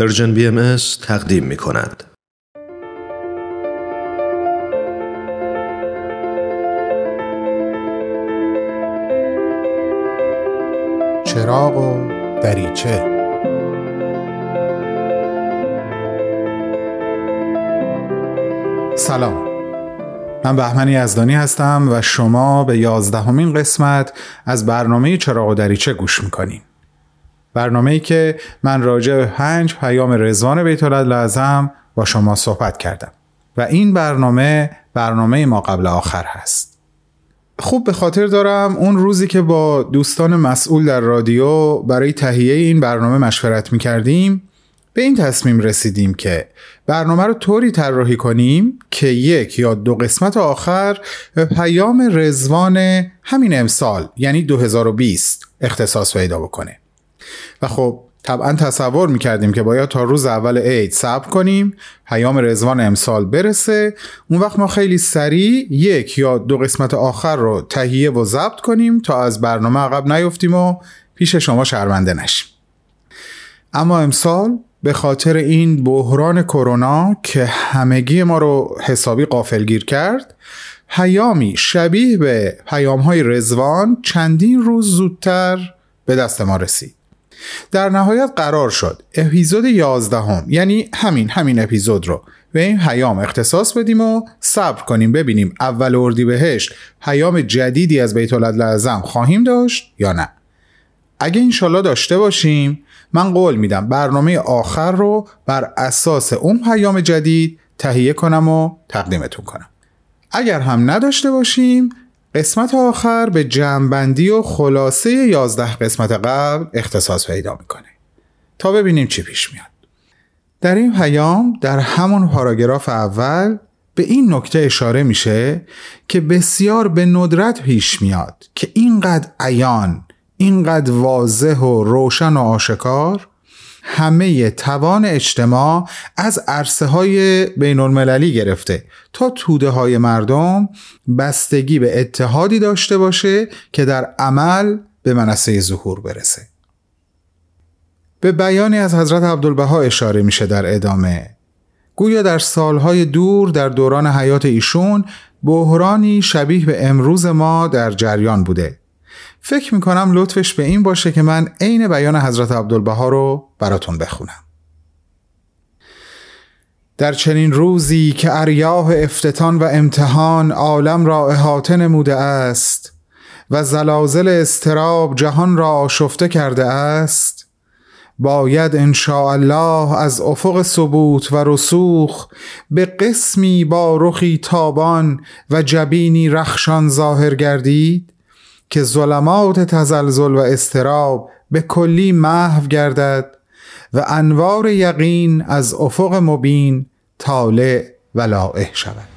پرژن بی ام تقدیم می کند. چراغ و دریچه. سلام. من بهمن یزدانی هستم و شما به یازدهمین قسمت از برنامه چراغ و دریچه گوش می‌کنیم برنامه ای که من راجع به پنج پیام رزوان بیت لازم با شما صحبت کردم. و این برنامه برنامه ما قبل آخر هست. خوب به خاطر دارم اون روزی که با دوستان مسئول در رادیو برای تهیه این برنامه مشورت می کردیم به این تصمیم رسیدیم که برنامه رو طوری طراحی کنیم که یک یا دو قسمت آخر به پیام رزوان همین امسال یعنی 2020 اختصاص پیدا بکنه. و خب طبعا تصور می‌کردیم که باید تا روز اول عید صبر کنیم پیام رزوان امسال برسه. اون وقت ما خیلی سریع یک یا دو قسمت آخر رو تهیه و ضبط کنیم تا از برنامه عقب نیفتیم و پیش شما شرمنده نشیم. اما امسال به خاطر این بحران کرونا که همگی ما رو حسابی قافلگیر کرد پیامی شبیه به پیام های رزوان چندین روز زودتر به دست ما رسید. در نهایت قرار شد. اپیزود 11 هم یعنی همین همین اپیزود رو. به این پیام اختصاص بدیم و صبر کنیم. ببینیم اول اردیبهشت پیام جدیدی از بیت لازم خواهیم داشت یا نه. اگه انشالله داشته باشیم من قول میدم برنامه آخر رو بر اساس اون پیام جدید تهیه کنم و تقدیمتون کنم. اگر هم نداشته باشیم قسمت آخر به جمعبندی و خلاصه 11 قسمت قبل اختصاص پیدا می‌کنه تا ببینیم چی پیش میاد. در این پیام در همون پاراگراف اول به این نکته اشاره میشه که بسیار به ندرت پیش میاد که اینقدر عیان اینقدر واضح و روشن و آشکار همه توان اجتماع از عرصه های بین المللی گرفته تا توده های مردم بستگی به اتحادی داشته باشه که در عمل به منصه ظهور برسه. به بیانی از حضرت عبدالبها اشاره میشه در ادامه. گویا در سالهای دور در دوران حیات ایشون بحرانی شبیه به امروز ما در جریان بوده. فکر می‌کنم لطفش به این باشه که من عین بیان حضرت عبدالبها رو براتون بخونم. در چنین روزی که اریاه افتتان و امتحان عالم را احاطه نموده است و زلازل استراب جهان را آشفته کرده است باید ان الله از افق ثبوت و رسوخ به قسمی با رخی تابان و جبینی رخشان ظاهر گردید. که ظلمات تزلزل و استراب به کلی محو گردد و انوار یقین از افق مبین طالع و لائح شود.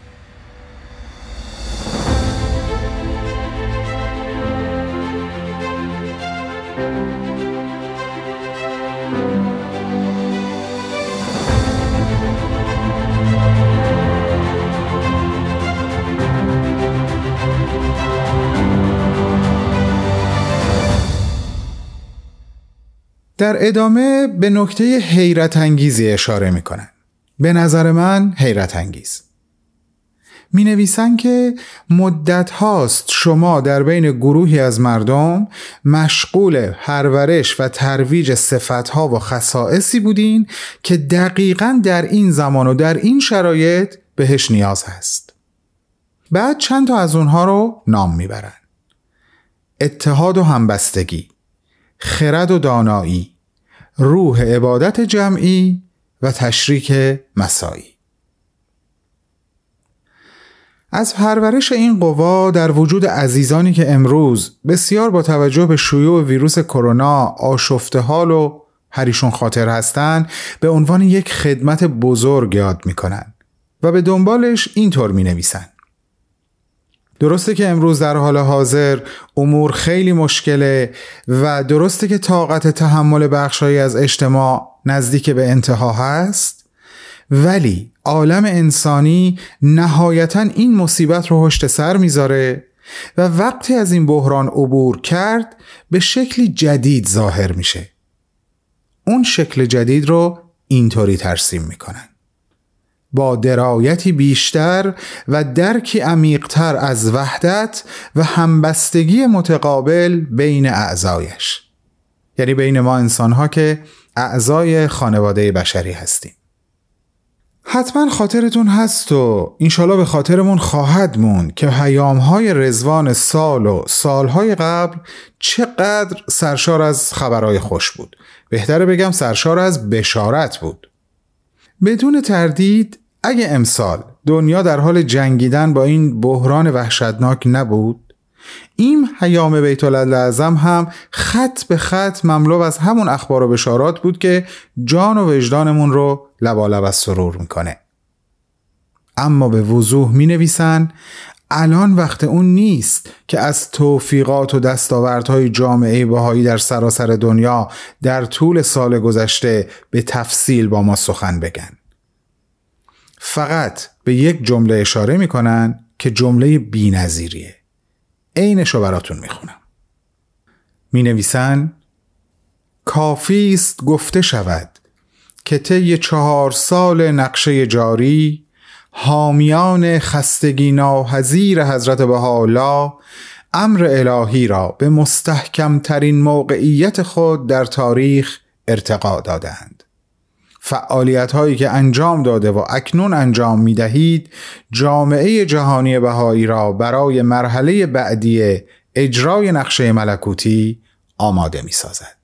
در ادامه به نکته حیرت انگیزی اشاره می کنن. به نظر من حیرت انگیز. می نویسن که مدت هاست شما در بین گروهی از مردم مشغول پرورش و ترویج صفتها و خصائصی بودین که دقیقا در این زمان و در این شرایط بهش نیاز هست. بعد چند تا از اونها رو نام می‌برن. اتحاد و همبستگی خرد و دانایی روح عبادت جمعی و تشریک مسایی از پرورش این قوا در وجود عزیزانی که امروز بسیار با توجه به شیوع ویروس کرونا آشفته حال و هریشون خاطر هستند به عنوان یک خدمت بزرگ یاد می‌کنن و به دنبالش اینطور می نویسن. درسته که امروز در حال حاضر امور خیلی مشکله و درسته که طاقت تحمل بخشهایی از اجتماع نزدیک به انتها هست ولی عالم انسانی نهایتا این مصیبت رو هشت سر می‌ذاره و وقتی از این بحران عبور کرد به شکلی جدید ظاهر میشه. اون شکل جدید رو اینطوری ترسیم می‌کنن. با درایتی بیشتر و درکی عمیقتر از وحدت و همبستگی متقابل بین اعضایش. یعنی بین ما انسانها که اعضای خانواده بشری هستیم. حتما خاطرتون هست و اینشالا به خاطرمون خواهد موند که های رزوان سال و سالهای قبل چقدر سرشار از خبرهای خوش بود. بهتره بگم سرشار از بشارت بود. بدون تردید اگه امسال دنیا در حال جنگیدن با این بحران وحشتناک نبود این حیام بیت اعظم هم خط به خط مملو از همون اخبار و بشارات بود که جان و وجدانمون رو لبالب از سرور می‌کنه. اما به وضوح می نویسن الان وقت اون نیست که از توفیقات و دستاوردهای جامعه بهایی در سراسر دنیا در طول سال گذشته به تفصیل با ما سخن بگن. فقط به یک جمله اشاره می‌کنن که جمله بی نظیریه. عینش رو براتون می‌خونم. می نویسن کافی است گفته شود که طی چهار سال نقشه جاری حامیان خستگی ناحذیر حضرت بهاءالله امر الهی را به مستحکم ترین موقعیت خود در تاریخ ارتقا دادند. فعالیت هایی که انجام داده و اکنون انجام می دهید جامعه جهانی بهایی را برای مرحله بعدی اجرای نقشه ملکوتی آماده می سازد.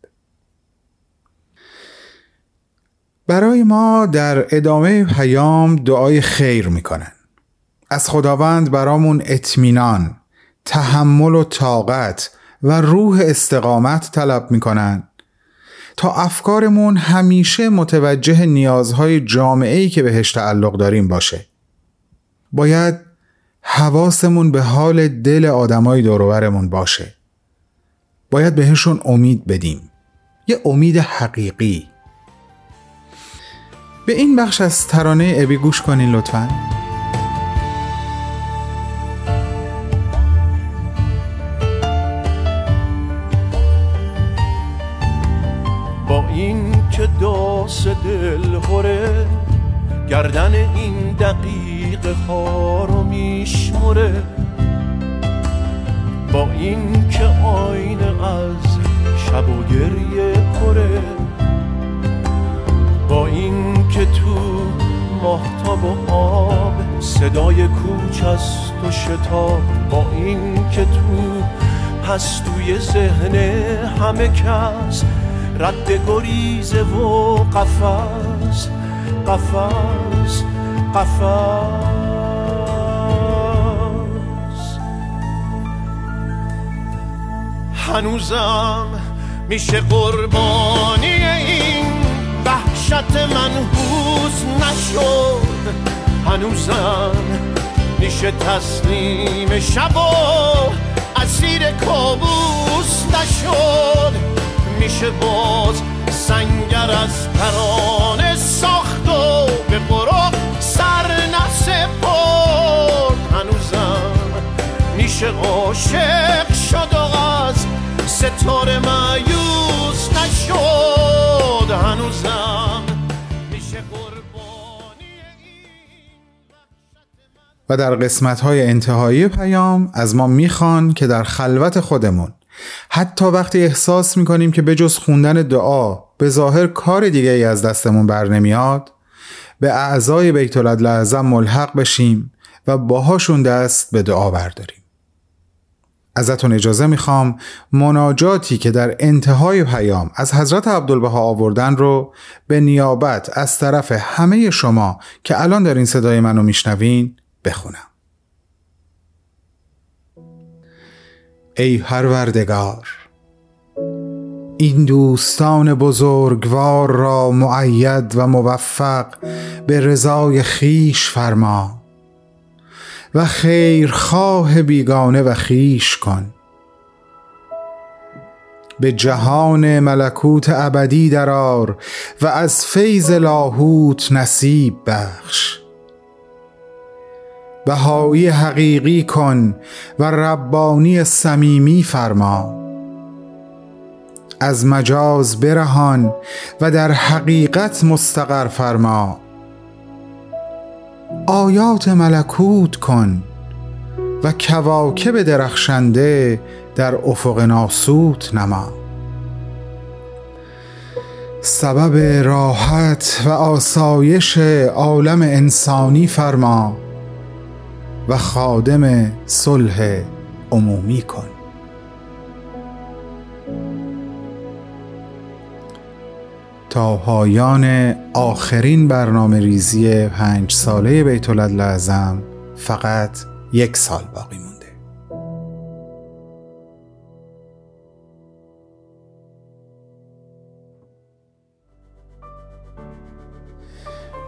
برای ما در ادامه پیام دعای خیر می‌کنن از خداوند برامون اطمینان تحمل و طاقت و روح استقامت طلب می‌کنن تا افکارمون همیشه متوجه نیازهای جامعه‌ای که بهش تعلق داریم باشه. باید حواسمون به حال دل آدمای دوروبرمون باشه. باید بهشون امید بدیم. یه امید حقیقی. به این بخش از ترانه ابی گوش کنین لطفا. با این که داس دل هره گردن این دقیق خارو میشمره با این که آینه از شب و گریه پره با این که تو ماهتاب و آب صدای کوچ است و شتاب. با این که تو پستوی ذهن همه کس رد گریزه و قفص قفص قفص هنوزم میشه قربانی این وحشت منحوس نشد. هنوزم میشه تسلیم شب و اسیر کابوس نشد. میشه باز سنگر از ترانه ساخت و به قرآن سر نسپرد هنوزم میشه عاشق شد و از ستاره مایوس نشد. هنوزم میشه و در قسمت های انتهایی پیام از ما می‌خوان که در خلوت خودمون حتی وقتی احساس می‌کنیم که به جز خوندن دعا به ظاهر کار دیگه ای از دستمون بر نمیاد به اعضای بیت لعظم ملحق بشیم و باهاشون دست به دعا برداریم. ازتون اجازه می‌خوام مناجاتی که در انتهای پیام از حضرت عبدالبها آوردن رو به نیابت از طرف همه شما که الان در این صدای منو میشنوین بخونم. ای پروردگار. این دوستان بزرگوار را معید و موفق به رضای خیش فرما و خیرخواه بیگانه و خیش کن. به جهان ملکوت ابدی درار و از فیض لاهوت نصیب بخش. بهایی حقیقی کن و ربانی صمیمی فرما. از مجاز برهان و در حقیقت مستقر فرما. آیات ملکوت کن و کواکب درخشنده در افق ناسوت نما. سبب راحت و آسایش عالم انسانی فرما. و خادم صلح عمومی کن. تا پایان آخرین برنامه ریزی پنج ساله بیت لازم فقط یک سال باقی مونده.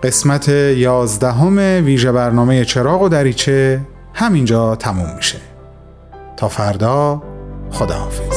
قسمت یازدهم ویژه برنامه چراغ و دریچه همینجا تموم میشه. تا فردا خداحافظ.